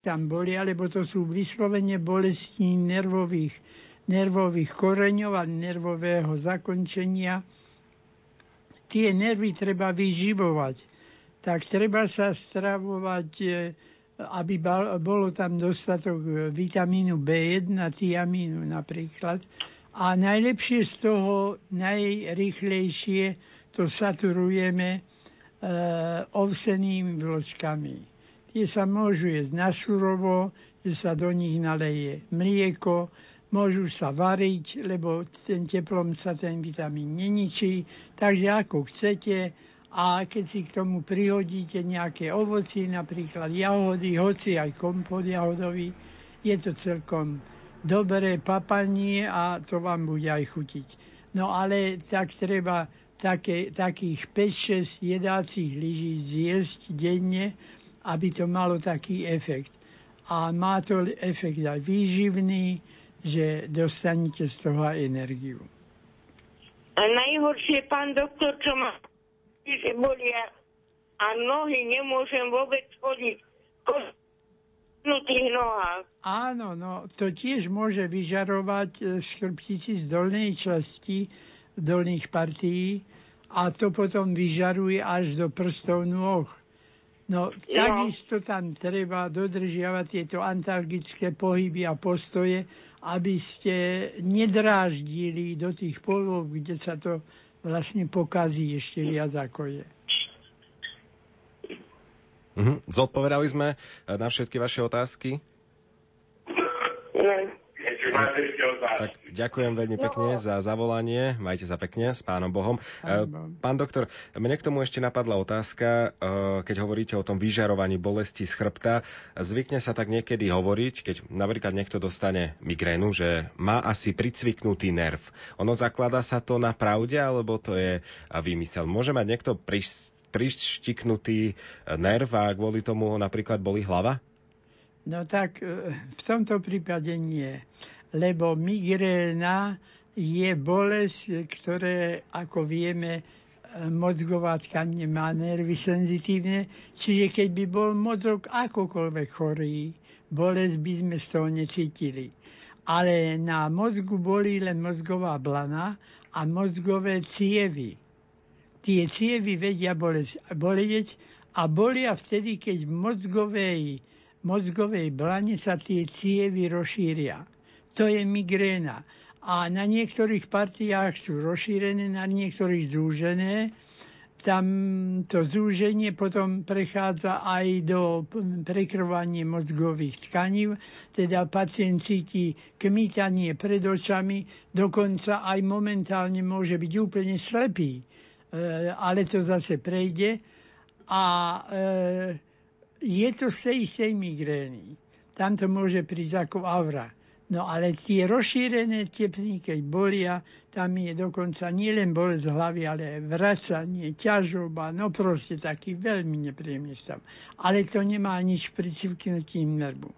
tam boli, alebo to sú vyslovene bolesti nervových, nervových koreňov a nervového zakončenia. Tie nervy treba vyživovať. Tak treba sa stravovať, e, aby bolo tam dostatok vitamínu B1 a tiamínu napríklad. A najlepšie z toho, najrychlejšie to saturujeme e, ovsenými vločkami. Tie sa môžu jesť na surovo, že sa do nich naleje mlieko, môžu sa variť, lebo ten teplom sa ten vitamín neničí. Takže ako chcete, a keď si k tomu prihodíte nejaké ovoci, napríklad jahody, hoci aj kompot jahodový, je to celkom dobré papanie a to vám bude aj chutiť. No ale tak treba také, takých 5-6 jedácich lyží zjesť denne, aby to malo taký efekt. A má to efekt aj výživný, že dostanete z toho aj energiu. A najhoršie, pán doktor, čo ma že bolia a nohy nemôžem vôbec chodiť kostnutých nohách. Áno, no to tiež môže vyžarovať e, z chrbtici z dolnej časti dolných partií a to potom vyžaruje až do prstov nôh. No, takisto tam treba dodržiavať tieto antalgické pohyby a postoje, aby ste nedráždili do tých polov, kde sa to vlastne pokazí ešte viac ako je. Mhm. Zodpovedali sme na všetky vaše otázky? Tak ďakujem veľmi pekne za zavolanie. Majte sa pekne s pánom Bohom. E, pán doktor, mne k tomu ešte napadla otázka, e, keď hovoríte o tom vyžarovaní bolesti z chrbta. Zvykne sa tak niekedy hovoriť, keď napríklad niekto dostane migrénu, že má asi pricviknutý nerv. Ono zakladá sa to na pravde, alebo to je výmysel? Môže mať niekto prištiknutý nerv a kvôli tomu napríklad boli hlava? No tak v tomto prípade nie lebo migréna je bolesť, ktoré, ako vieme, mozgová tkaň má nervy senzitívne, čiže keď by bol mozog akokoľvek chorý, bolesť by sme z toho necítili. Ale na mozgu bolí len mozgová blana a mozgové cievy. Tie cievy vedia bolieť a bolia vtedy, keď v mozgovej, mozgovej blane sa tie cievy rozšíria to je migréna. A na niektorých partiách sú rozšírené, na niektorých zúžené. Tam to zúženie potom prechádza aj do prekrvania mozgových tkaní, teda pacient cíti kmítanie pred očami, dokonca aj momentálne môže byť úplne slepý, e, ale to zase prejde. A e, je to z tej istej migrény. Tam to môže prísť ako aura. No ale tie rozšírené tepny, keď bolia, tam je dokonca nielen bolesť hlavy, ale vracanie, ťažoba, no proste taký veľmi nepríjemný stav. Ale to nemá nič pricviknutím nervu.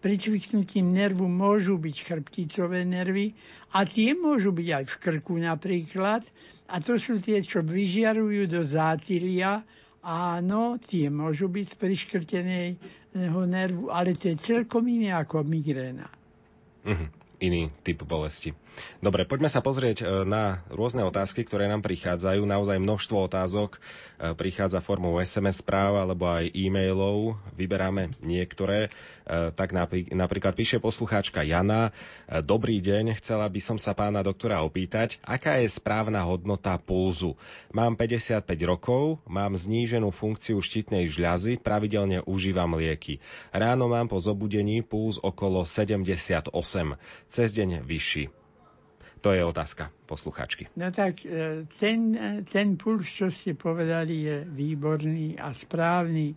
Pricviknutím nervu môžu byť chrbticové nervy a tie môžu byť aj v krku napríklad. A to sú tie, čo vyžiarujú do zátilia. Áno, tie môžu byť z priškrteného nervu, ale to je celkom iné ako migréna. Mm-hmm. Iný typ bolesti. Dobre, poďme sa pozrieť e, na rôzne otázky, ktoré nám prichádzajú. Naozaj množstvo otázok e, prichádza formou SMS správ alebo aj e-mailov. Vyberáme niektoré. E, tak napríklad píše poslucháčka Jana. Dobrý deň, chcela by som sa pána doktora opýtať, aká je správna hodnota pulzu. Mám 55 rokov, mám zníženú funkciu štítnej žľazy, pravidelne užívam lieky. Ráno mám po zobudení puls okolo 78 cez deň vyšší? To je otázka posluchačky. No tak e, ten, ten puls, čo ste povedali, je výborný a správny.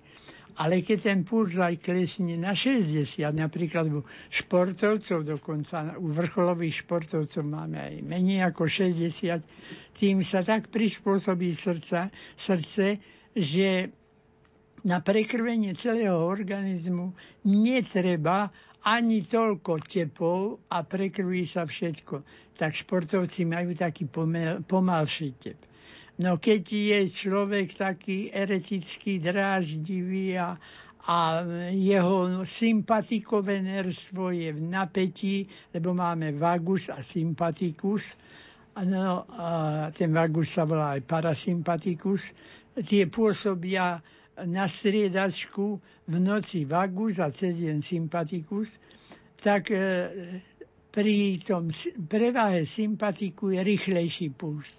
Ale keď ten puls aj klesne na 60, napríklad u športovcov, dokonca u vrcholových športovcov máme aj menej ako 60, tým sa tak prispôsobí srdca, srdce, že na prekrvenie celého organizmu netreba ani toľko tepov a prekrví sa všetko. Tak športovci majú taký pomel, pomalší tep. No keď je človek taký eretický, dráždivý a, a jeho sympatikové nerstvo je v napätí, lebo máme vagus a sympatikus. No, a ten vagus sa volá aj parasympatikus. Tie pôsobia na striedačku v noci vagus a cez deň sympatikus. Tak e, pri tom prevahe sympatiku je rýchlejší puls.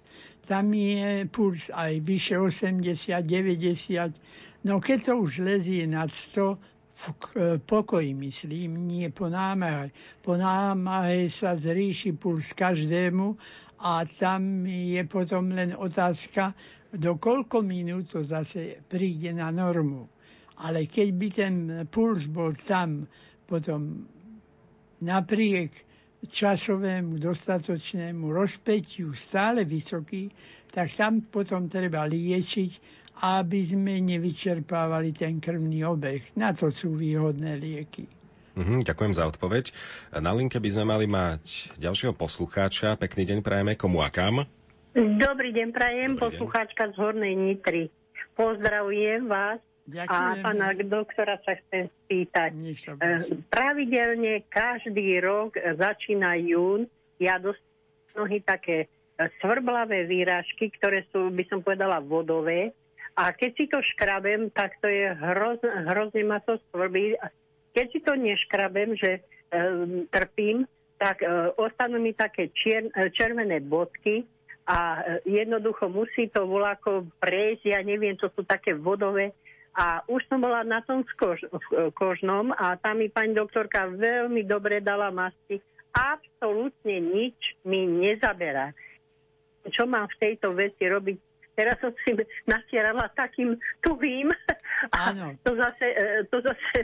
Tam je puls aj vyše 80, 90, No keď to už lezie nad 100, v pokoji myslím, nie po námahe. Po námahe sa zríši puls každému a tam je potom len otázka, do koľko minút to zase príde na normu. Ale keď by ten puls bol tam potom napriek časovému dostatočnému rozpetiu stále vysoký, tak tam potom treba liečiť aby sme nevyčerpávali ten krvný obeh. Na to sú výhodné lieky. Mhm, ďakujem za odpoveď. Na linke by sme mali mať ďalšieho poslucháča. Pekný deň prajeme komu a kam? Dobrý deň prajem, Dobrý poslucháčka deň. z Hornej Nitry. Pozdravujem vás Ďakujem. a pána doktora sa chcem spýtať. Eh, pravidelne každý rok začína jún, ja dostanem mnohí také svrblavé výražky, ktoré sú, by som povedala, vodové a keď si to škrabem, tak to je hroz, hrozne ma to svrbí. Keď si to neškrabem, že e, trpím, tak e, ostanú mi také čier, červené bodky a e, jednoducho musí to voláko prejsť, ja neviem, čo sú také vodové. A už som bola na tom kož, kožnom a tam mi pani doktorka veľmi dobre dala masky. Absolútne nič mi nezaberá. Čo mám v tejto veci robiť? Teraz som si natierala takým tuhým a to zase, e, to zase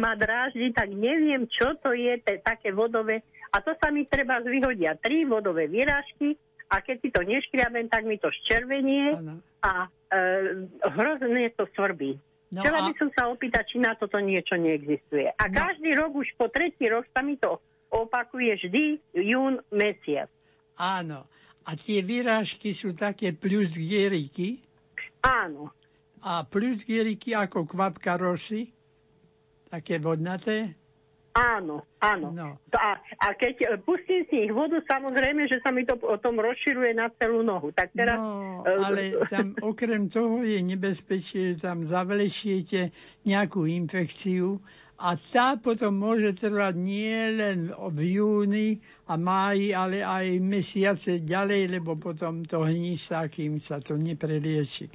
ma dráždi, tak neviem, čo to je te, také vodové. A to sa mi treba vyhodia tri vodové výražky a keď si to neškriabem, tak mi to ščervenie a e, hrozne to svrbí. No Chcela a... by som sa opýtať, či na toto niečo neexistuje. A no. každý rok, už po tretí rok sa mi to opakuje vždy jún mesiac. Áno. A tie výrážky sú také plusgieriky? Áno. A plusgieriky ako kvapka rosy? Také vodnaté? Áno, áno. No. A, a keď e, pustím si ich vodu, samozrejme, že sa mi to potom rozširuje na celú nohu. Tak teraz, no, e, ale tam okrem toho je nebezpečie, že tam zavlešiete nejakú infekciu a tá potom môže trvať nie len v júni a máji, ale aj mesiace ďalej, lebo potom to hnísa, kým sa to neprelieči.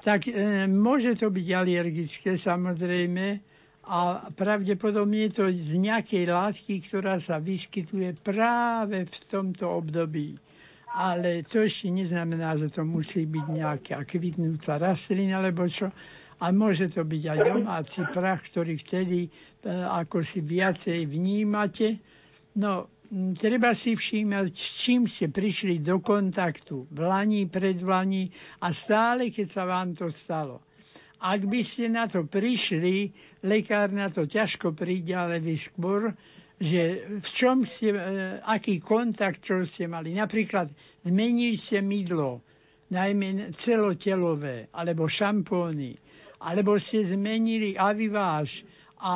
Tak e, môže to byť alergické samozrejme a pravdepodobne je to z nejakej látky, ktorá sa vyskytuje práve v tomto období. Ale to ešte neznamená, že to musí byť nejaká kvitnúca rastlina, alebo čo a môže to byť aj domáci prach, ktorý vtedy e, ako si viacej vnímate. No, treba si všímať, s čím ste prišli do kontaktu v lani, pred Lani a stále, keď sa vám to stalo. Ak by ste na to prišli, lekár na to ťažko príde, ale vy skôr, že v čom ste, e, aký kontakt, čo ste mali. Napríklad zmenili ste mydlo, najmä celotelové, alebo šampóny, alebo ste zmenili aviváž a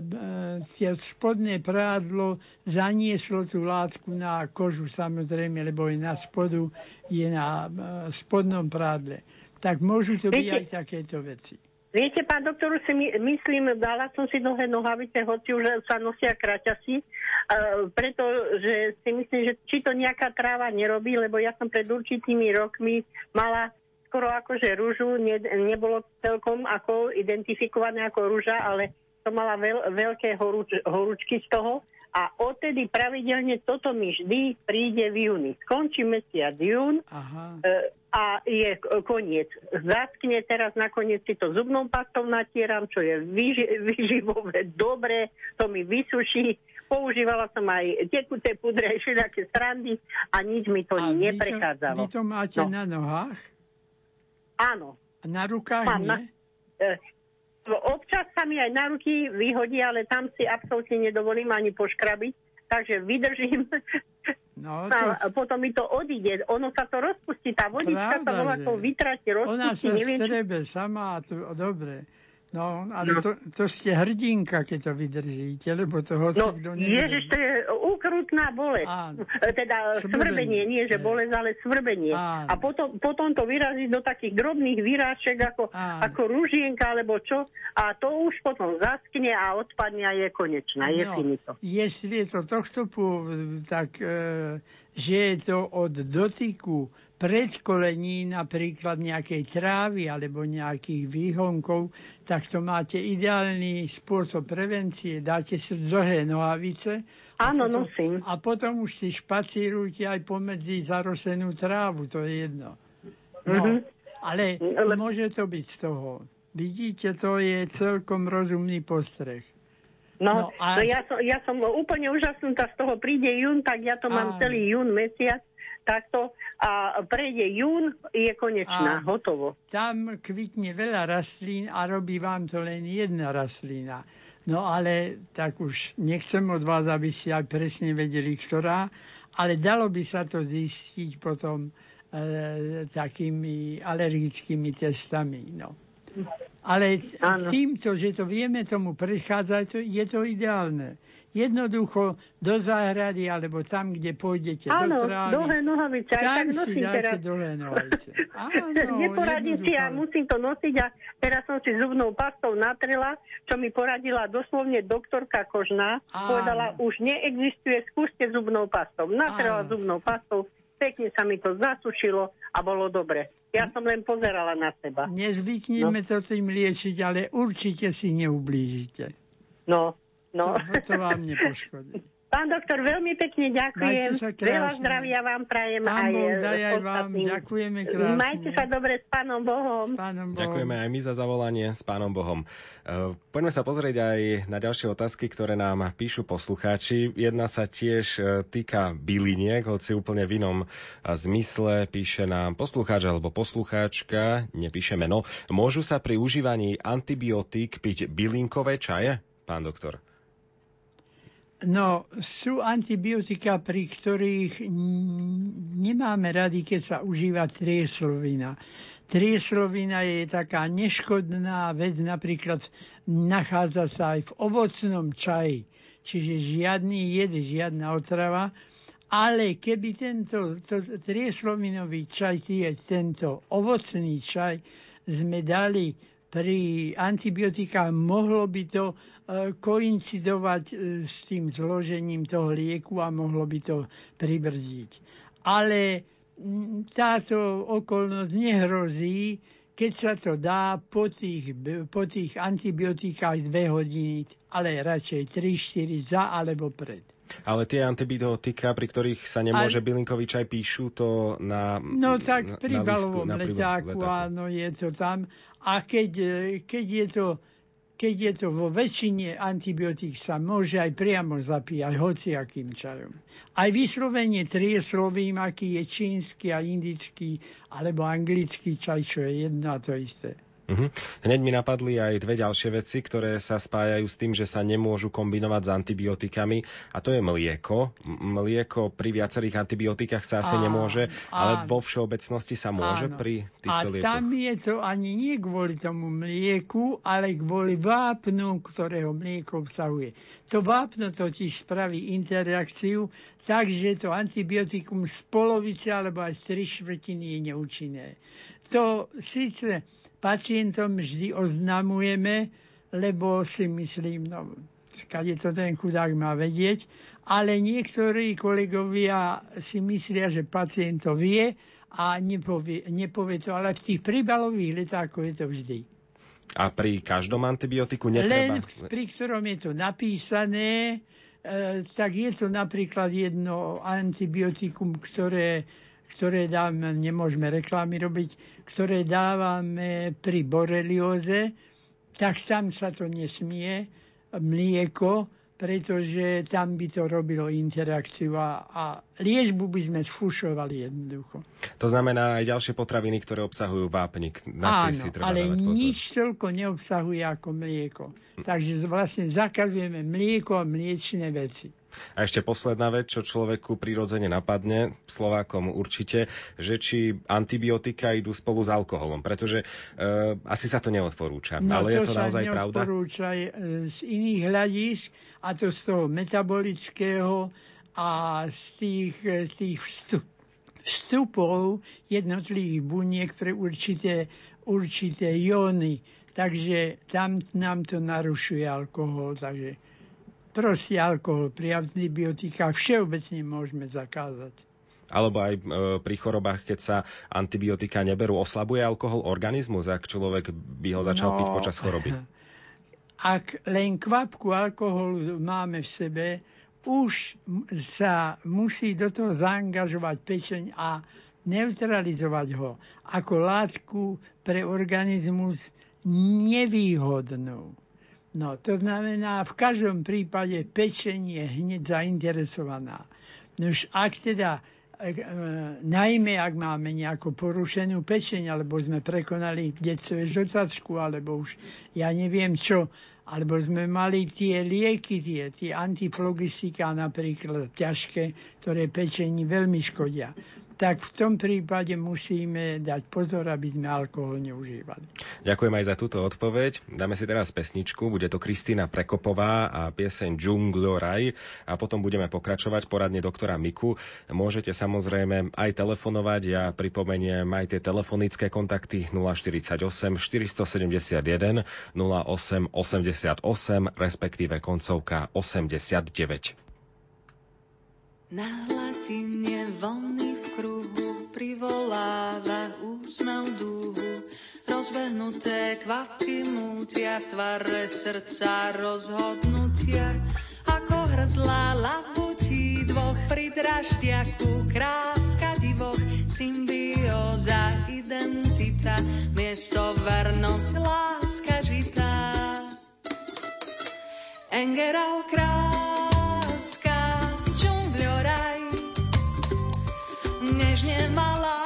e, spodné prádlo zanieslo tú látku na kožu samozrejme, lebo je na spodu, je na e, spodnom prádle. Tak môžu to byť aj takéto veci. Viete, pán doktor, si my, myslím, dala som si dlhé nohavice, hoci už sa nosia kraťasy, uh, pretože si myslím, že či to nejaká tráva nerobí, lebo ja som pred určitými rokmi mala skoro akože rúžu ne, nebolo celkom ako identifikované ako rúža, ale to mala veľ, veľké horúč, horúčky z toho a odtedy pravidelne toto mi vždy príde v júni. Skončí mesiac jún Aha. E, a je koniec. Zaskne teraz nakoniec si to zubnou pastou natieram, čo je vyži, vyživové, dobré, to mi vysuší. Používala som aj tekuté pudre, všelijaké strandy a nič mi to a neprechádzalo. Vy to, vy to máte no. na nohách? Áno. A na rukách Mám nie? Na, e, občas sa mi aj na ruky vyhodí, ale tam si absolútne nedovolím ani poškrabiť, takže vydržím. No, to... A potom mi to odíde. Ono sa to rozpustí, tá vodička Pravda, sa volá to rozpustí. Ona sa neviem, strebe či... sama, to, dobre. No, ale no. To, to ste hrdinka, keď to vydržíte, lebo to hoci no, kto nevydrží. Ježiš, to je ukrutná bolesť. Áno. Teda svrbenie, svrbenie nie že bolesť, ale svrbenie. Áno. A potom, potom to vyrazí do takých drobných výráček ako, ako rúžienka alebo čo. A to už potom zaskne a odpadne a je konečná. Je no, finito. Jestli je to tohto pôvodu, tak e, že je to od dotyku predkolení napríklad nejakej trávy alebo nejakých výhonkov, tak to máte ideálny spôsob prevencie. Dáte si dlhé nohavice. Áno, potom, nosím. A potom už si špacírujte aj pomedzi zarosenú trávu, to je jedno. No, mm-hmm. ale Le... môže to byť z toho. Vidíte, to je celkom rozumný postreh. No, no, a... no ja, som, ja som úplne úžasnutá z toho. Príde jún, tak ja to mám celý jún mesiac takto a prejde jún, je konečná, a hotovo. Tam kvitne veľa rastlín a robí vám to len jedna rastlina. No ale tak už nechcem od vás, aby ste aj presne vedeli, ktorá, ale dalo by sa to zistiť potom e, takými alergickými testami. No. Ale ano. týmto, že to vieme tomu predchádzať, je to ideálne. Jednoducho do záhrady, alebo tam, kde pôjdete Áno, do trávy. dlhé nohavice. Tam tak si dáte teraz. dlhé nohavice. Áno, Neporadím si a musím to nosiť a teraz som si zubnou pastou natrela, čo mi poradila doslovne doktorka Kožná. Áno. Povedala, už neexistuje, skúste zubnou pastou. Natrela Áno. zubnou pastou, pekne sa mi to zasušilo a bolo dobre. Ja som len pozerala na seba. Nezvykneme no. to tým liečiť, ale určite si neublížite. No, No. To, to vám nepoškodí. Pán doktor, veľmi pekne ďakujem. Veľa zdravia vám prajem. Pán Boh, daj aj vám. Ďakujeme krásne. Majte sa dobre s Pánom Bohom. Pánom Bohom. Ďakujeme aj my za zavolanie s Pánom Bohom. Uh, poďme sa pozrieť aj na ďalšie otázky, ktoré nám píšu poslucháči. Jedna sa tiež uh, týka byliniek, hoci úplne v inom zmysle píše nám poslucháč alebo poslucháčka, nepíše meno. Môžu sa pri užívaní antibiotík piť bylinkové čaje? Pán doktor. No, sú antibiotika, pri ktorých nemáme rady, keď sa užíva trieslovina. Trieslovina je taká neškodná vec, napríklad nachádza sa aj v ovocnom čaji, čiže žiadny jed, žiadna otrava, ale keby tento to, trieslovinový čaj, tento ovocný čaj sme dali pri antibiotikách, mohlo by to koincidovať e, s tým zložením toho lieku a mohlo by to pribrzdiť. Ale táto okolnosť nehrozí, keď sa to dá po tých, po tých antibiotikách dve hodiny, ale radšej 3-4 za alebo pred. Ale tie antibiotika, pri ktorých sa nemôže bylinkový čaj, píšu to na No tak pri balovom letáku, áno, je to tam. A keď, e, keď je to keď je to vo väčšine antibiotík, sa môže aj priamo zapíjať hociakým čajom. Aj vyslovenie trieslovým, aký je čínsky a indický alebo anglický čaj, čo je jedno a to isté. Uh-huh. Hneď mi napadli aj dve ďalšie veci, ktoré sa spájajú s tým, že sa nemôžu kombinovať s antibiotikami a to je mlieko. Mlieko pri viacerých antibiotikách sa asi á, nemôže, ale vo všeobecnosti sa môže áno. pri týchto liekoch. A tam je to ani nie kvôli tomu mlieku, ale kvôli vápnu, ktorého mlieko obsahuje. To vápno totiž spraví interakciu, takže to antibiotikum z polovice alebo aj z tri štvrtiny je neúčinné. To síce pacientom vždy oznamujeme, lebo si myslím, no, skade to ten chudák má vedieť, ale niektorí kolegovia si myslia, že pacient to vie a nepovie, nepovie to, ale v tých príbalových letákoch je to vždy. A pri každom antibiotiku netreba? Len pri ktorom je to napísané, e, tak je to napríklad jedno antibiotikum, ktoré ktoré dávame, nemôžeme reklamy robiť, ktoré dávame pri borelióze, tak tam sa to nesmie, mlieko, pretože tam by to robilo interakciu a, a liečbu by sme sfušovali jednoducho. To znamená aj ďalšie potraviny, ktoré obsahujú vápnik. Na Áno, si treba ale nič toľko neobsahuje ako mlieko. Hm. Takže vlastne zakazujeme mlieko a mliečne veci. A ešte posledná vec, čo človeku prirodzene napadne, Slovákom určite, že či antibiotika idú spolu s alkoholom, pretože e, asi sa to neodporúča. No, ale to je to naozaj pravda? neodporúča e, z iných hľadísk, a to z toho metabolického a z tých, e, tých vstup, vstupov jednotlivých buniek pre určité, určité jóny. Takže tam nám to narušuje alkohol. Takže proste alkohol pri antibiotikách všeobecne môžeme zakázať. Alebo aj e, pri chorobách, keď sa antibiotika neberú, oslabuje alkohol organizmus, ak človek by ho začal no, piť počas choroby? Ak len kvapku alkoholu máme v sebe, už sa musí do toho zaangažovať pečeň a neutralizovať ho ako látku pre organizmus nevýhodnú. No, to znamená, v každom prípade pečeň je hneď zainteresovaná. No už ak teda, e, e, najmä ak máme nejakú porušenú pečeň, alebo sme prekonali detstve žotačku, alebo už ja neviem čo, alebo sme mali tie lieky, tie, tie antiflogistika napríklad ťažké, ktoré pečení veľmi škodia tak v tom prípade musíme dať pozor, aby sme alkohol neužívali. Ďakujem aj za túto odpoveď. Dáme si teraz pesničku, bude to Kristýna Prekopová a pieseň Džunglo Raj a potom budeme pokračovať poradne doktora Miku. Môžete samozrejme aj telefonovať, ja pripomeniem aj tie telefonické kontakty 048 471 08 88, respektíve koncovka 89. Na hladine vlny privoláva úsmev dúhu. Rozbehnuté kvapky mútia v tvare srdca rozhodnutia. Ako hrdla labutí dvoch pri draždiaku kráska divoch, symbióza, identita, miesto vernosť, láska žitá. Engerov král nežne ma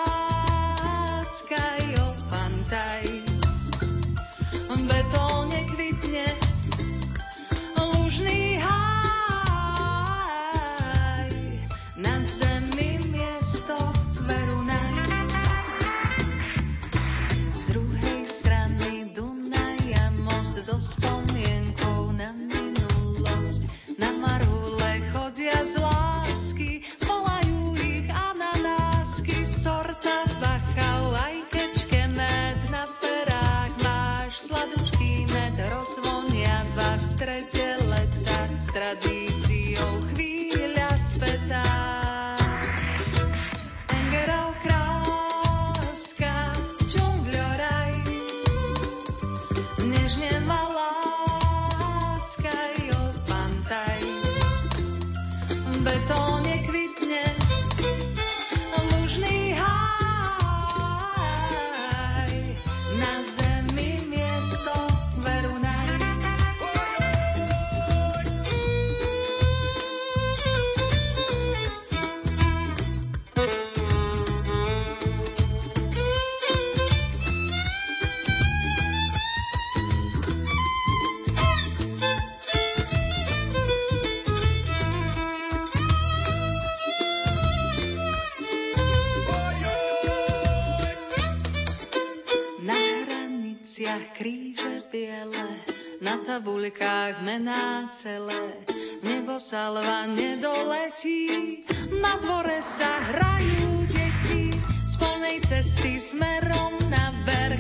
tabuľkách mená celé. Nebo salva nedoletí, na dvore sa hrajú deti. Z polnej cesty smerom na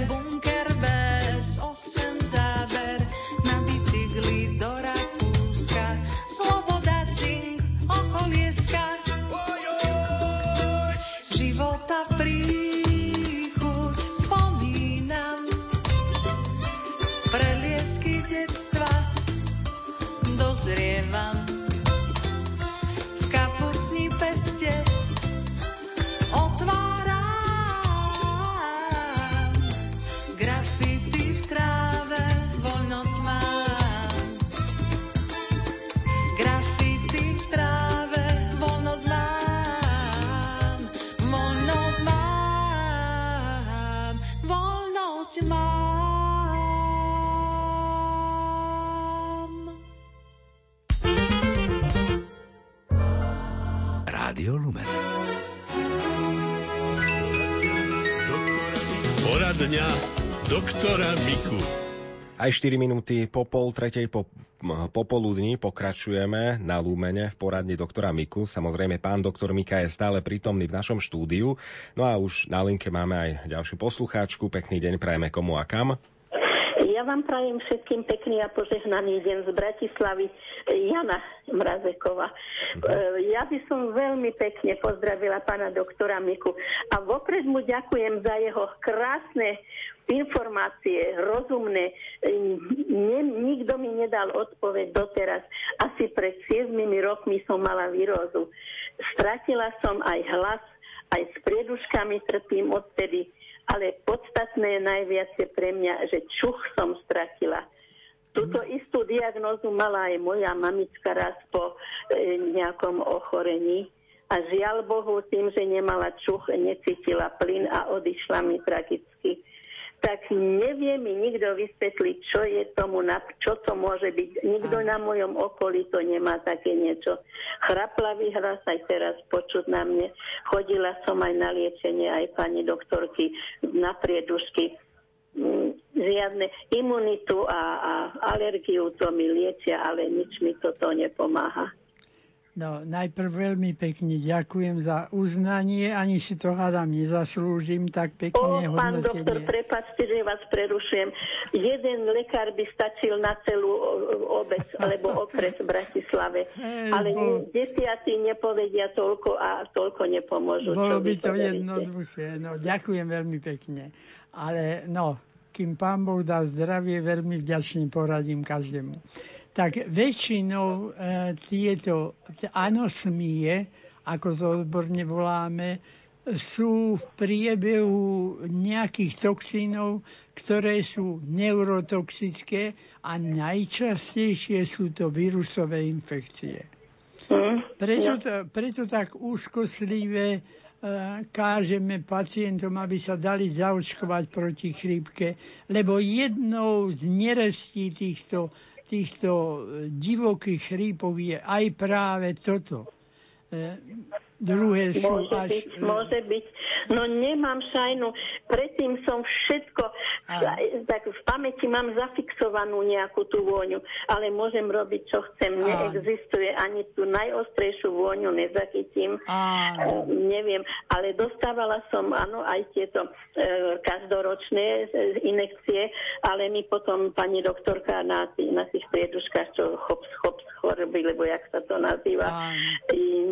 bunker doktora Miku. Aj 4 minúty po pol tretej po, popoludní pokračujeme na Lúmene v poradni doktora Miku. Samozrejme, pán doktor Mika je stále prítomný v našom štúdiu. No a už na linke máme aj ďalšiu poslucháčku. Pekný deň prajeme komu a kam. Ja vám prajem všetkým pekný a požehnaný deň z Bratislavy. Jana Mrazekova. Mhm. Ja by som veľmi pekne pozdravila pána doktora Miku a vopred mu ďakujem za jeho krásne informácie, rozumné. Ne, nikto mi nedal odpoveď doteraz. Asi pred 7 rokmi som mala výrozu. Stratila som aj hlas, aj s prieduškami trpím odtedy ale podstatné najviac je pre mňa, že čuch som stratila. Tuto istú diagnózu mala aj moja mamička raz po e, nejakom ochorení a žiaľ Bohu tým, že nemala čuch, necítila plyn a odišla mi tragicky tak nevie mi nikto vysvetliť, čo je tomu, čo to môže byť. Nikto na mojom okolí to nemá také niečo. Chraplavý hlas aj teraz počuť na mne. Chodila som aj na liečenie, aj pani doktorky na priedušky. Mm, žiadne imunitu a, a alergiu to mi liečia, ale nič mi toto nepomáha. No, najprv veľmi pekne ďakujem za uznanie, ani si to hádam nezaslúžim, tak pekne o, pán doktor, prepáčte, že vás prerušujem. Jeden lekár by stačil na celú obec, alebo okres v Bratislave, hey, ale bol... desiatí nepovedia toľko a toľko nepomôžu. Bolo by to jednoduché, no ďakujem veľmi pekne. Ale no, kým pán Boh dá zdravie, veľmi vďačne poradím každému tak väčšinou e, tieto anosmie, ako to odborne voláme, sú v priebehu nejakých toxínov, ktoré sú neurotoxické a najčastejšie sú to vírusové infekcie. Mm, preto, preto tak úzkostlivé e, kážeme pacientom, aby sa dali zaočkovať proti chrípke, lebo jednou z nerestí týchto týchto e, divokých chrípov je aj práve toto. E, druhé sú môže až... Byť, môže byť. No nemám šajnu. Predtým som všetko, a... tak v pamäti mám zafixovanú nejakú tú vôňu, ale môžem robiť, čo chcem. A... Neexistuje ani tú najostrejšiu vôňu, nezachytím. A... E, neviem, ale dostávala som, áno, aj tieto e, každoročné e, inekcie, ale mi potom pani doktorka na, na tých prieduškách, čo hops, hops, choroby, lebo jak sa to nazýva, a...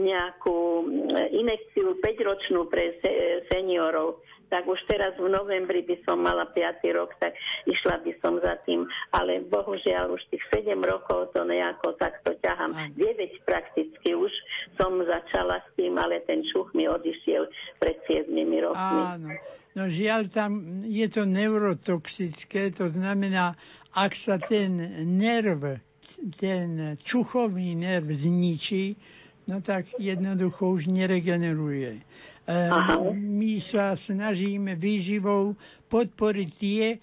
nejakú inekciu 5-ročnú pre seniorov tak už teraz v novembri by som mala 5. rok, tak išla by som za tým. Ale bohužiaľ už tých 7 rokov to nejako takto ťahám. 9 prakticky už som začala s tým, ale ten čuch mi odišiel pred 7 rokmi. Áno. No žiaľ, tam je to neurotoxické, to znamená, ak sa ten nerv, ten čuchový nerv zničí, no tak jednoducho už neregeneruje. Aha. My sa snažíme výživou podporiť tie,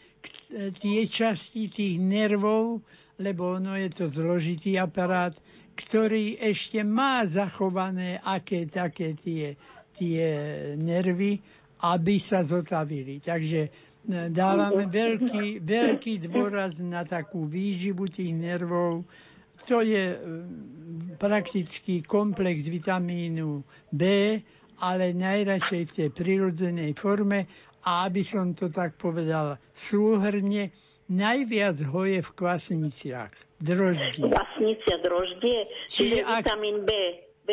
tie časti tých nervov, lebo ono je to zložitý aparát, ktorý ešte má zachované aké také tie, tie nervy, aby sa zotavili. Takže e, dávame veľký, veľký dôraz na takú výživu tých nervov, to je e, prakticky komplex vitamínu B, ale najradšej v tej prirodzenej forme a aby som to tak povedal súhrne, najviac hoje v kvasniciach, droždí. Kvasnicia, droždie, čiže ak... vitamín B. B.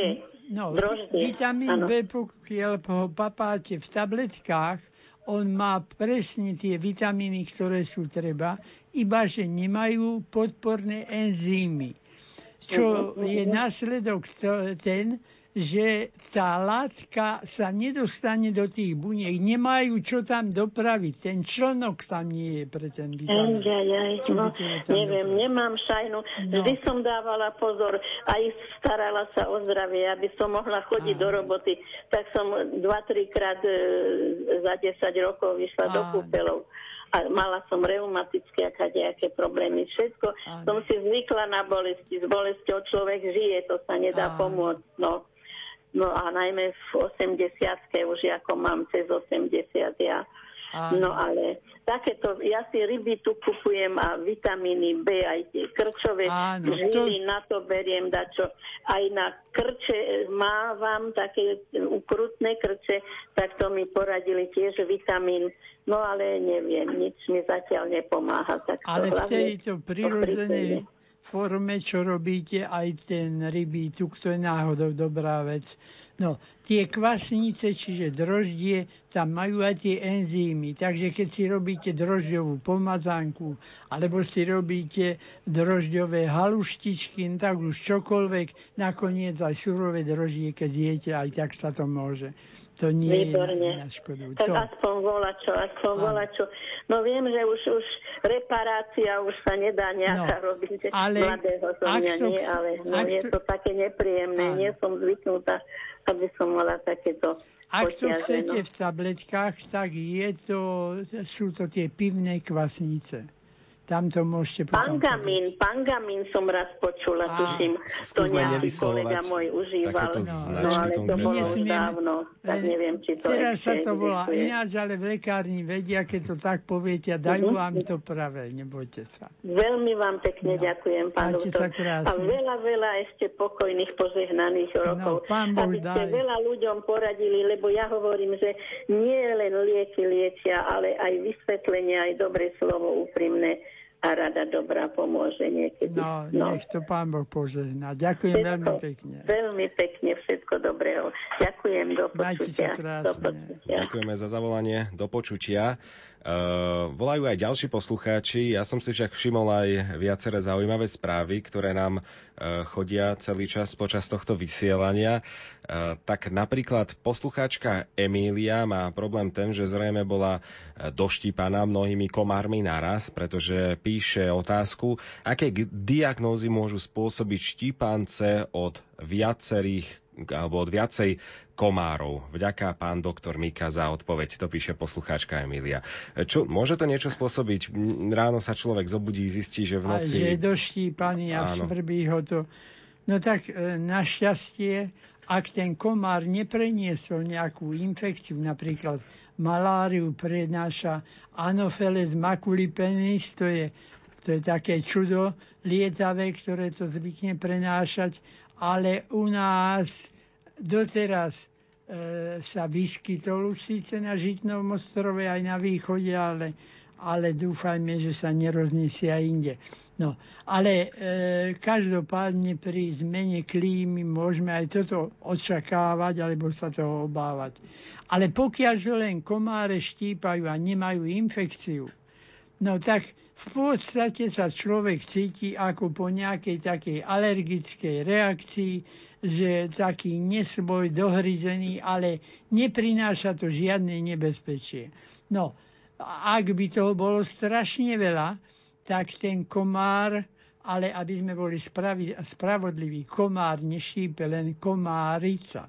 No, droždie. vitamín ano. B, pokiaľ ho papáte v tabletkách, on má presne tie vitamíny, ktoré sú treba, iba že nemajú podporné enzymy čo je následok ten, že tá látka sa nedostane do tých buniek. Nemajú čo tam dopraviť. Ten člnok tam nie je pre ten vitamín. Ja, ja, no, neviem, dopraviť? nemám šajnu. No. Vždy som dávala pozor. Aj starala sa o zdravie, aby som mohla chodiť Aha. do roboty. Tak som dva, trikrát e, za 10 rokov vyšla Aha. do kúpelov a mala som reumatické a kadejaké problémy. Všetko Aha. som si zvykla na bolesti. S bolesťou človek žije, to sa nedá Aha. pomôcť. No. no a najmä v 80 už ako mám cez 80 ja. No ale takéto, ja si ryby tu kupujem a vitamíny B, aj tie krčové Áno, žily, to... na to beriem dačo. Aj na krče mávam také ukrutné krče, tak to mi poradili tiež vitamín. No ale neviem, nič mi zatiaľ nepomáha. Tak ale v tejto prirodzenej forme, čo robíte, aj ten rybí tuk, to je náhodou dobrá vec No, tie kvasnice, čiže droždie, tam majú aj tie enzymy. Takže keď si robíte drožďovú pomazánku, alebo si robíte drožďové haluštičky, no tak už čokoľvek, nakoniec aj surové droždie, keď jete, aj tak sa to môže. To nie Výborne. je na, na škodu. Tak to... aspoň volačo, aspoň volačo. No viem, že už, už reparácia už sa nedá nejaká no, robiť. Ale mladého som ja nie, ale no, je to... to také nepríjemné. Áno. Nie som zvyknutá aby som mala takéto ak to chcete v tabletkách, tak je to, sú to tie pivné kvasnice. Tam to môžete potom... Pangamín, pangamín som raz počula, a, tuším, to nejaký kolega môj užíval. No, no, ale to bolo už dávno, tak neviem, či to Teraz sa to volá ináč, ale v lekárni vedia, keď to tak poviete a dajú uh-huh. vám to pravé, nebojte sa. Veľmi vám pekne no. ďakujem, pán doktor. A veľa, veľa ešte pokojných, požehnaných no, rokov. No, pán Boh aby ste daj. veľa ľuďom poradili, lebo ja hovorím, že nie len lieky liečia, ale aj vysvetlenie, aj dobre slovo úprimné a rada dobrá pomôže niekedy. No, no. nech to pán Boh požehná. Ďakujem všetko, veľmi pekne. Veľmi pekne, všetko dobrého. Ďakujem, do počutia. Do počutia. Ďakujeme za zavolanie, do počutia. Uh, volajú aj ďalší poslucháči. Ja som si však všimol aj viaceré zaujímavé správy, ktoré nám uh, chodia celý čas počas tohto vysielania. Uh, tak napríklad poslucháčka Emília má problém ten, že zrejme bola doštípaná mnohými komármi naraz, pretože píše otázku, aké diagnózy môžu spôsobiť štípance od viacerých alebo od viacej komárov. Vďaka pán doktor Mika za odpoveď, to píše poslucháčka Emilia. Čo, môže to niečo spôsobiť? Ráno sa človek zobudí, zistí, že v noci... Aj, že je doštípaný a svrbí ho to. No tak e, našťastie, ak ten komár nepreniesol nejakú infekciu, napríklad maláriu prenáša Anopheles maculipennis, to je, to je také čudo lietavé, ktoré to zvykne prenášať, ale u nás doteraz e, sa vyskytol už síce na Žitnom ostrove aj na východe, ale, ale dúfajme, že sa nerozniesie aj inde. No, ale e, každopádne pri zmene klímy môžeme aj toto očakávať, alebo sa toho obávať. Ale pokiaľ že len komáre štípajú a nemajú infekciu, no tak v podstate sa človek cíti ako po nejakej takej alergickej reakcii, že taký nesvoj, dohryzený, ale neprináša to žiadne nebezpečie. No, ak by toho bolo strašne veľa, tak ten komár, ale aby sme boli spravodliví, komár nešípe len komárica.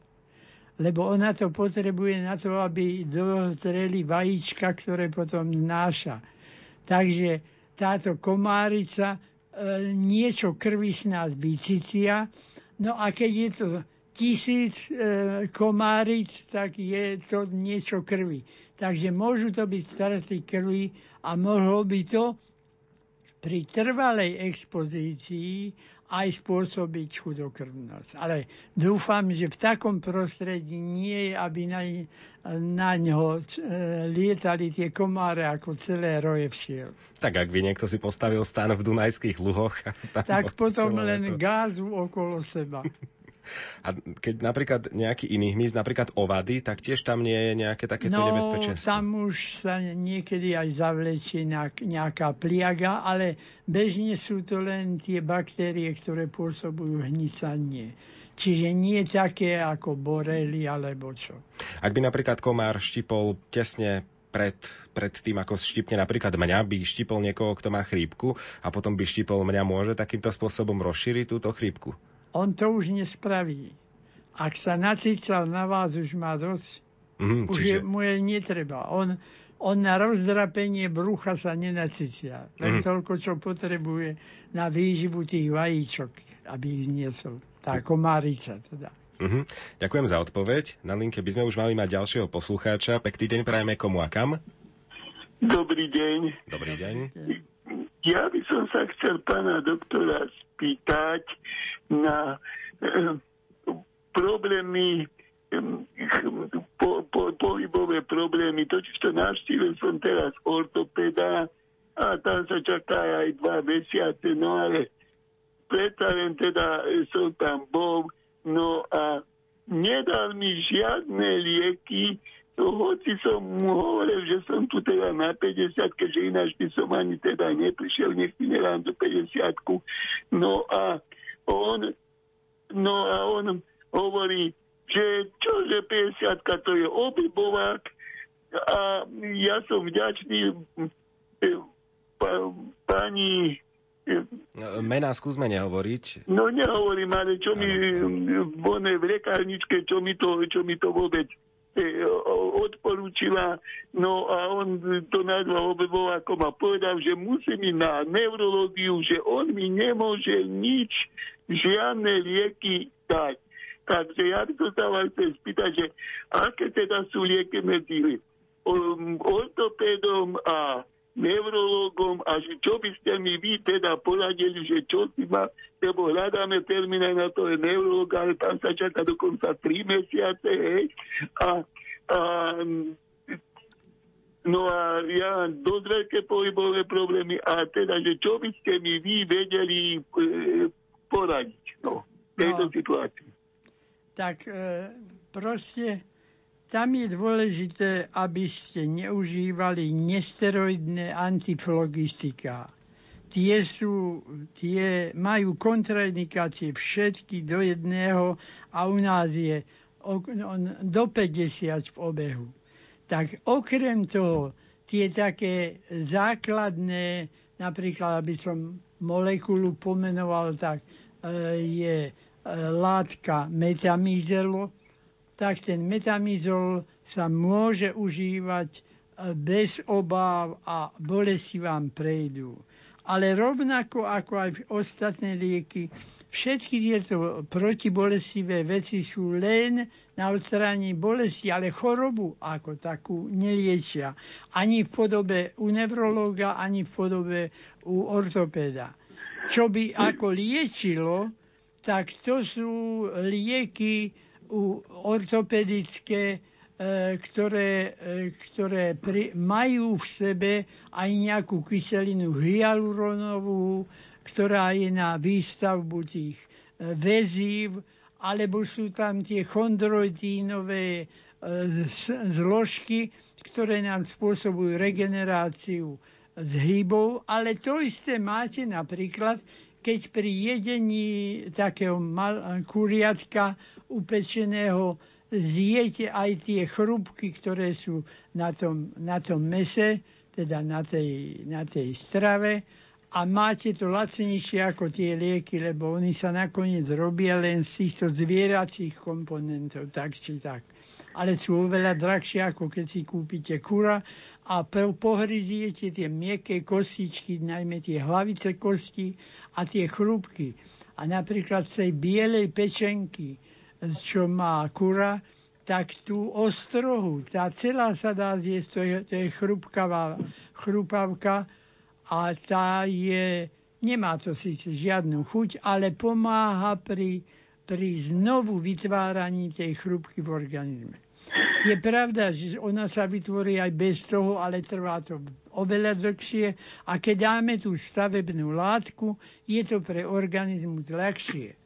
Lebo ona to potrebuje na to, aby dotreli vajíčka, ktoré potom znáša. Takže táto komárica e, niečo krvi z nás vycicia, No a keď je to tisíc e, komáric, tak je to niečo krvi. Takže môžu to byť straty krvi a mohlo by to pri trvalej expozícii aj spôsobiť chudokrvnosť. Ale dúfam, že v takom prostredí nie je, aby na, na ňo e, lietali tie komáre ako celé roje všiel. Tak ak by niekto si postavil stan v Dunajských luhoch... Tak potom len to... gázu okolo seba. A keď napríklad nejaký iný hmyz, napríklad ovady, tak tiež tam nie je nejaké takéto no, nebezpečenstvo? tam už sa niekedy aj zavlečie nejaká pliaga, ale bežne sú to len tie baktérie, ktoré pôsobujú hnicanie. Čiže nie také ako borely alebo čo. Ak by napríklad komár štipol tesne pred, pred tým, ako štipne napríklad mňa, by štipol niekoho, kto má chrípku a potom by štipol mňa, môže takýmto spôsobom rozšíriť túto chrípku? On to už nespraví. Ak sa nacícal na vás, už má dosť. Mm, už čiže... je, mu je netreba. On, on na rozdrapenie brucha sa nenacícia. Len mm. toľko, čo potrebuje na výživu tých vajíčok, aby ich niesol. Tá komárica teda. Uh-huh. Ďakujem za odpoveď. Na linke by sme už mali mať ďalšieho poslucháča. Pekný deň prajeme komu a kam? Dobrý deň. Dobrý deň. Ja by som sa chcel pána doktora spýtať na problémy po, po, pohybové problémy. Totiž to navštívil som teraz ortopeda a tam sa čaká aj dva mesiace, no ale predsa len teda som tam bol, no a nedal mi žiadne lieky, no hoci som mu hovoril, že som tu teda na 50, keďže ináč by som ani teda neprišiel, nech mi nedám do 50 No a on, no a on hovorí, že čože 50 to je obybovák a ja som vďačný e, pani e, Mená skúsme nehovoriť. No nehovorím, ale čo mi v v lekárničke, čo mi to, čo mi to vôbec e, odporúčila, no a on to nazval obevovákom a povedal, že musí mi na neurológiu, že on mi nemôže nič, žiadne lieky dať. Takže ja by som sa vás chcel spýtať, že aké teda sú lieky medzi um, ortopédom a neurologom a že čo by ste mi vy teda poradili, že čo si ma, lebo hľadáme termín aj na to je neurolog, ale tam sa čaká dokonca 3 mesiace, hej. A, a No a ja dosť veľké pohybové problémy a teda, že čo by ste mi vy vedeli e, poradiť no, v tejto no. situácii tak e, proste tam je dôležité, aby ste neužívali nesteroidné antiflogistika. Tie, sú, tie majú kontraindikácie všetky do jedného a u nás je do 50 v obehu. Tak okrem toho, tie také základné, napríklad, aby som molekulu pomenoval, tak je látka metamizolu, tak ten metamizol sa môže užívať e, bez obáv a bolesti vám prejdú. Ale rovnako ako aj ostatné lieky, všetky tieto protibolestivé veci sú len na odstránení bolesti, ale chorobu ako takú neliečia. Ani v podobe u neurologa, ani v podobe u ortopéda. Čo by ako liečilo, tak to sú lieky ortopedické, e, ktoré, e, ktoré pri, majú v sebe aj nejakú kyselinu hyaluronovú, ktorá je na výstavbu tých e, väzív, alebo sú tam tie chondroitínové zložky, ktoré nám spôsobujú regeneráciu zhybov, ale to isté máte napríklad, keď pri jedení takého mal, kuriatka upečeného zjete aj tie chrúbky, ktoré sú na tom, na tom mese, teda na tej, na tej strave a máte to lacnejšie ako tie lieky, lebo oni sa nakoniec robia len z týchto zvieracích komponentov, tak či tak. Ale sú oveľa drahšie, ako keď si kúpite kura a pohryziete tie mieké kostičky, najmä tie hlavice kosti a tie chrúbky. A napríklad z tej bielej pečenky, čo má kura, tak tú ostrohu, tá celá sa dá zjesť, to je, to je chrupkavá, chrupavka, a tá je, nemá to síce žiadnu chuť, ale pomáha pri, pri znovu vytváraní tej chrúbky v organizme. Je pravda, že ona sa vytvorí aj bez toho, ale trvá to oveľa dlhšie a keď dáme tú stavebnú látku, je to pre organizmus ľahšie.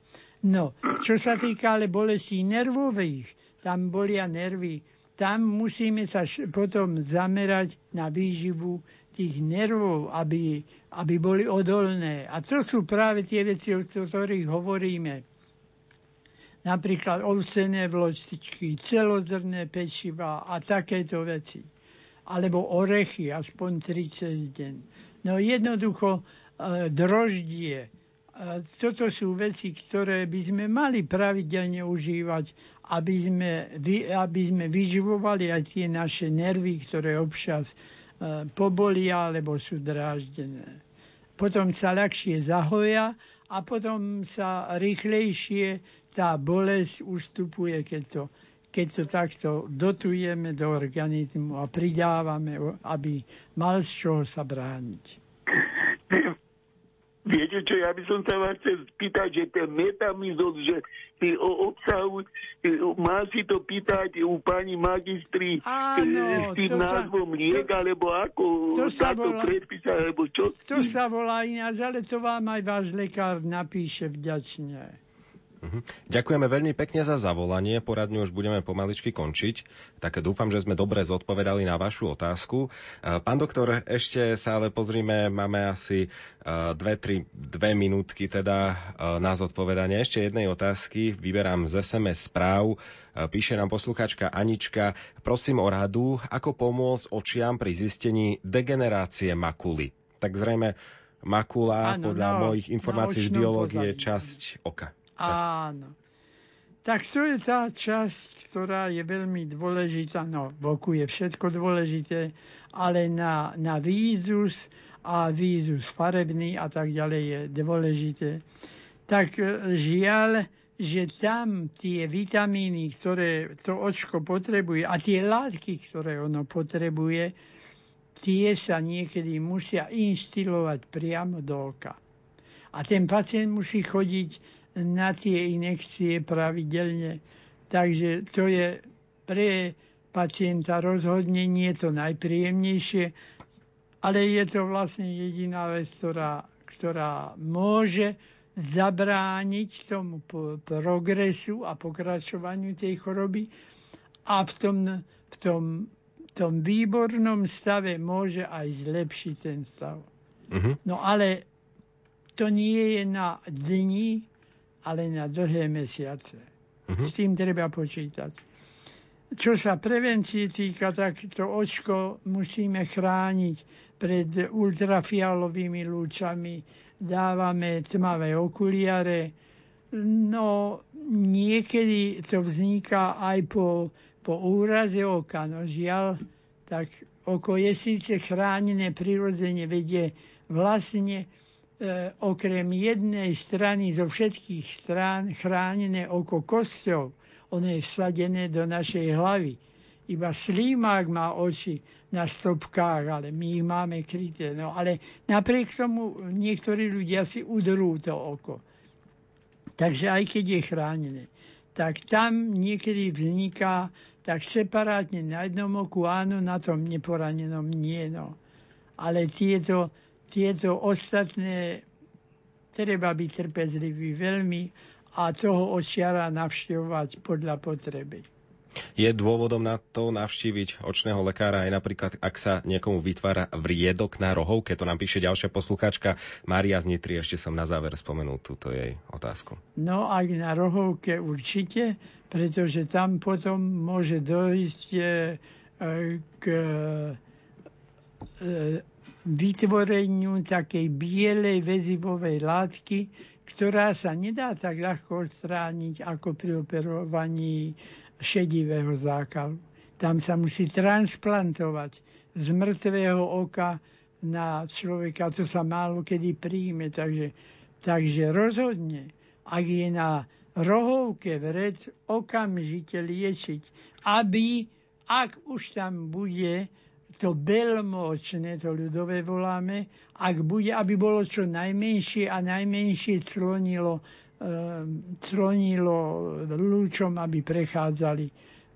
No, čo sa týka ale bolestí nervových, tam bolia nervy, tam musíme sa potom zamerať na výživu tých nervov, aby, aby boli odolné. A to sú práve tie veci, o ktorých hovoríme. Napríklad ovsené vločtičky, celozrné pečiva a takéto veci. Alebo orechy, aspoň 30 deň. No jednoducho e, droždie. E, toto sú veci, ktoré by sme mali pravidelne užívať, aby sme, aby sme vyživovali aj tie naše nervy, ktoré občas pobolia, alebo sú dráždené. Potom sa ľahšie zahoja a potom sa rýchlejšie tá bolesť ustupuje, keď to, keď to takto dotujeme do organizmu a pridávame, aby mal z čoho sa brániť. Viete čo, ja by som sa vás chcel spýtať, že ten metamizol, že si o obsahu, má si to pýtať u pani magistri Áno, s tým názvom sa, liek, to, alebo ako to sa volá, predpísať, alebo čo? To sa volá ináč, ale to vám aj váš lekár napíše vďačne. Uh-huh. Ďakujeme veľmi pekne za zavolanie. Poradne už budeme pomaličky končiť. Tak dúfam, že sme dobre zodpovedali na vašu otázku. Uh, pán doktor, ešte sa ale pozrime, máme asi uh, dve, tri, dve minútky teda uh, na zodpovedanie. Ešte jednej otázky. Vyberám z SMS správ. Píše nám poslucháčka Anička. Prosím o radu, ako pomôcť očiam pri zistení degenerácie makuly. Tak zrejme makula, ano, podľa no, mojich informácií z biológie, je časť oka. Áno. Tak to je tá časť, ktorá je veľmi dôležitá. No, v oku je všetko dôležité, ale na, na vízus a vízus farebný a tak ďalej je dôležité. Tak e, žiaľ, že tam tie vitamíny, ktoré to očko potrebuje a tie látky, ktoré ono potrebuje, tie sa niekedy musia instilovať priamo do oka. A ten pacient musí chodiť na tie inekcie pravidelne. Takže to je pre pacienta rozhodne nie to najpríjemnejšie, ale je to vlastne jediná vec, ktorá, ktorá môže zabrániť tomu progresu a pokračovaniu tej choroby a v tom, v tom, tom výbornom stave môže aj zlepšiť ten stav. Uh-huh. No ale to nie je na dni, ale na dlhé mesiace. Uh-huh. S tým treba počítať. Čo sa prevencie týka, tak to očko musíme chrániť pred ultrafialovými lúčami. Dávame tmavé okuliare. No, niekedy to vzniká aj po, po úraze oka. No žiaľ, tak oko je síce chránené prirodzene, vedie vlastne okrem jednej strany zo všetkých strán chránené oko kosťou. Ono je vsadené do našej hlavy. Iba slímák má oči na stopkách, ale my ich máme kryté. No ale napriek tomu niektorí ľudia si udrú to oko. Takže aj keď je chránené, tak tam niekedy vzniká tak separátne na jednom oku áno, na tom neporanenom nie. No. Ale tieto tieto ostatné treba byť trpezlivý veľmi a toho očiara navštevovať podľa potreby. Je dôvodom na to navštíviť očného lekára aj napríklad, ak sa niekomu vytvára vriedok na rohovke? To nám píše ďalšia poslucháčka Mária z Nitry. Ešte som na záver spomenul túto jej otázku. No ak na rohovke určite, pretože tam potom môže dojsť e, k e, vytvoreniu takej bielej väzivovej látky, ktorá sa nedá tak ľahko odstrániť ako pri operovaní šedivého zákalu. Tam sa musí transplantovať z mŕtvého oka na človeka. To sa málo kedy príjme. Takže, takže rozhodne, ak je na rohovke vred, okamžite liečiť, aby, ak už tam bude to belmočné, to ľudové voláme, ak bude, aby bolo čo najmenšie a najmenšie clonilo, e, clonilo lúčom, aby prechádzali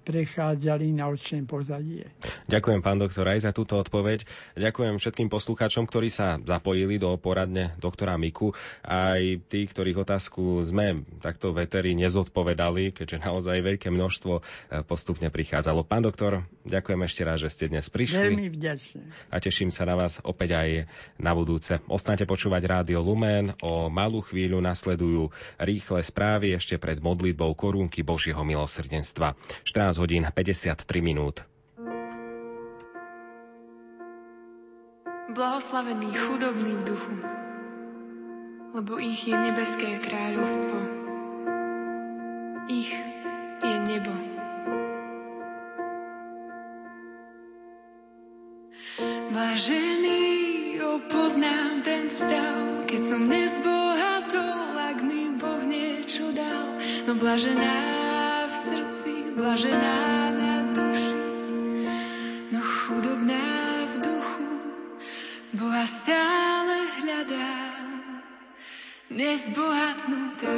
prechádzali na očné pozadie. Ďakujem, pán doktor, aj za túto odpoveď. Ďakujem všetkým poslucháčom, ktorí sa zapojili do poradne doktora Miku. Aj tí, ktorých otázku sme takto veteri nezodpovedali, keďže naozaj veľké množstvo e, postupne prichádzalo. Pán doktor, ďakujem ešte raz, že ste dnes prišli. Veľmi vďačne. A teším sa na vás opäť aj na budúce. Ostaňte počúvať Rádio Lumen. O malú chvíľu nasledujú rýchle správy ešte pred modlitbou korunky Božieho milosrdenstva. 14 15 hodín 53 minút. Blahoslavení chudobní v duchu, lebo ich je nebeské kráľovstvo. Ich je nebo. Vážený, opoznám ten stav, keď som nezbohatol, ak mi Boh niečo dal no blažená v srdci, blažená na duši, no chudobná v duchu, Boha stále hľadá, nezbohatnutá.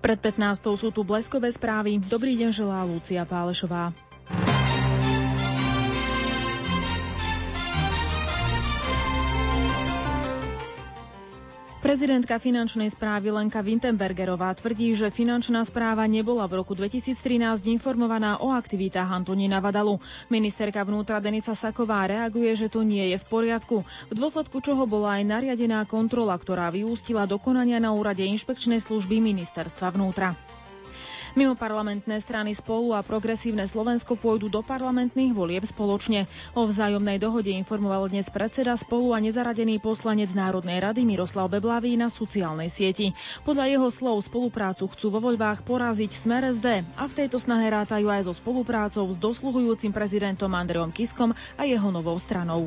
Pred 15. sú tu bleskové správy. Dobrý deň želá Lúcia Pálešová. Prezidentka finančnej správy Lenka Wintenbergerová tvrdí, že finančná správa nebola v roku 2013 informovaná o aktivitách Antonína Vadalu. Ministerka vnútra Denisa Saková reaguje, že to nie je v poriadku, v dôsledku čoho bola aj nariadená kontrola, ktorá vyústila do konania na úrade inšpekčnej služby ministerstva vnútra. Mimo parlamentné strany spolu a progresívne Slovensko pôjdu do parlamentných volieb spoločne. O vzájomnej dohode informoval dnes predseda spolu a nezaradený poslanec Národnej rady Miroslav Beblavý na sociálnej sieti. Podľa jeho slov spoluprácu chcú vo voľbách poraziť Smer SD a v tejto snahe rátajú aj so spoluprácou s dosluhujúcim prezidentom Andreom Kiskom a jeho novou stranou.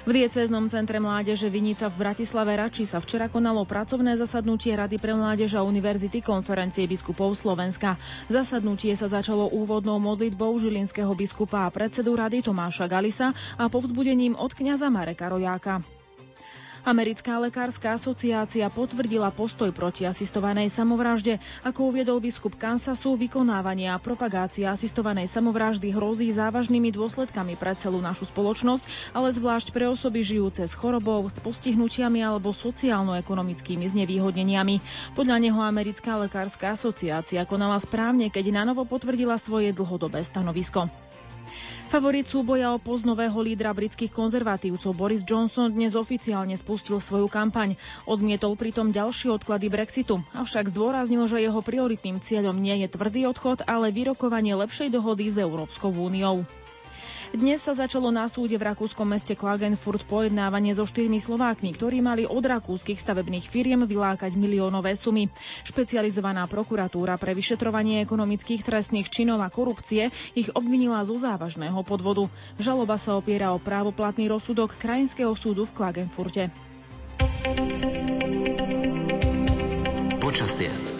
V diecéznom centre mládeže Vinica v Bratislave Rači sa včera konalo pracovné zasadnutie Rady pre mládež a univerzity konferencie biskupov Slovenska. Zasadnutie sa začalo úvodnou modlitbou žilinského biskupa a predsedu rady Tomáša Galisa a povzbudením od kňaza Mareka Rojáka. Americká lekárska asociácia potvrdila postoj proti asistovanej samovražde. Ako uviedol biskup Kansasu, vykonávanie a propagácia asistovanej samovraždy hrozí závažnými dôsledkami pre celú našu spoločnosť, ale zvlášť pre osoby žijúce s chorobou, s postihnutiami alebo sociálno-ekonomickými znevýhodneniami. Podľa neho Americká lekárska asociácia konala správne, keď na novo potvrdila svoje dlhodobé stanovisko. Favorit súboja o post nového lídra britských konzervatívcov Boris Johnson dnes oficiálne spustil svoju kampaň. Odmietol pritom ďalšie odklady Brexitu, avšak zdôraznil, že jeho prioritným cieľom nie je tvrdý odchod, ale vyrokovanie lepšej dohody s Európskou úniou. Dnes sa začalo na súde v rakúskom meste Klagenfurt pojednávanie so štyrmi Slovákmi, ktorí mali od rakúskych stavebných firiem vylákať miliónové sumy. Špecializovaná prokuratúra pre vyšetrovanie ekonomických trestných činov a korupcie ich obvinila zo závažného podvodu. Žaloba sa opiera o právoplatný rozsudok Krajinského súdu v Klagenfurte. Počasie.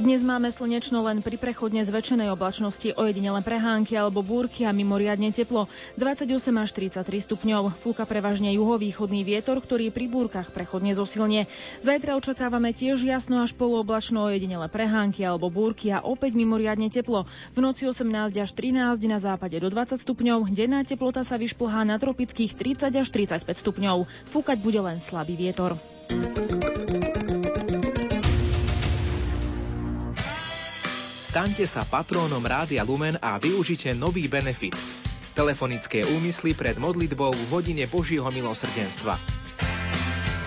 Dnes máme slnečno len pri prechodne zväčšenej oblačnosti, ojedinele prehánky alebo búrky a mimoriadne teplo 28 až 33 stupňov. Fúka prevažne juhovýchodný vietor, ktorý pri búrkach prechodne zosilne. Zajtra očakávame tiež jasno až polooblačno ojedinele prehánky alebo búrky a opäť mimoriadne teplo. V noci 18 až 13 na západe do 20 stupňov, denná teplota sa vyšplhá na tropických 30 až 35 stupňov. Fúkať bude len slabý vietor. Staňte sa patrónom Rádia Lumen a využite nový benefit. Telefonické úmysly pred modlitbou v hodine Božieho milosrdenstva.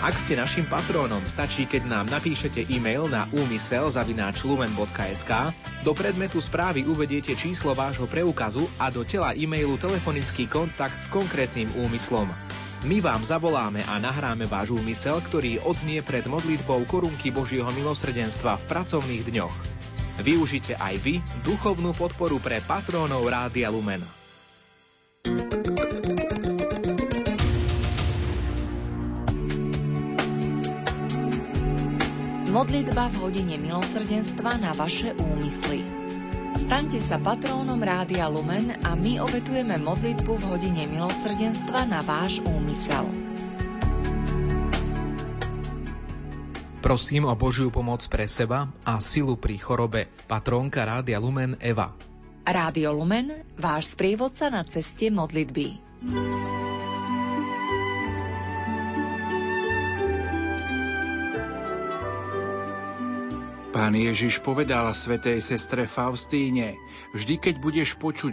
Ak ste našim patrónom, stačí, keď nám napíšete e-mail na úmysel.lumen.sk, do predmetu správy uvediete číslo vášho preukazu a do tela e-mailu telefonický kontakt s konkrétnym úmyslom. My vám zavoláme a nahráme váš úmysel, ktorý odznie pred modlitbou korunky Božieho milosrdenstva v pracovných dňoch. Využite aj vy duchovnú podporu pre patrónov Rádia Lumen. Modlitba v hodine milosrdenstva na vaše úmysly. Staňte sa patrónom Rádia Lumen a my obetujeme modlitbu v hodine milosrdenstva na váš úmysel. Prosím o Božiu pomoc pre seba a silu pri chorobe. Patrónka Rádia Lumen Eva. Rádio Lumen, váš sprievodca na ceste modlitby. Pán Ježiš povedal svetej sestre Faustíne, vždy keď budeš počuť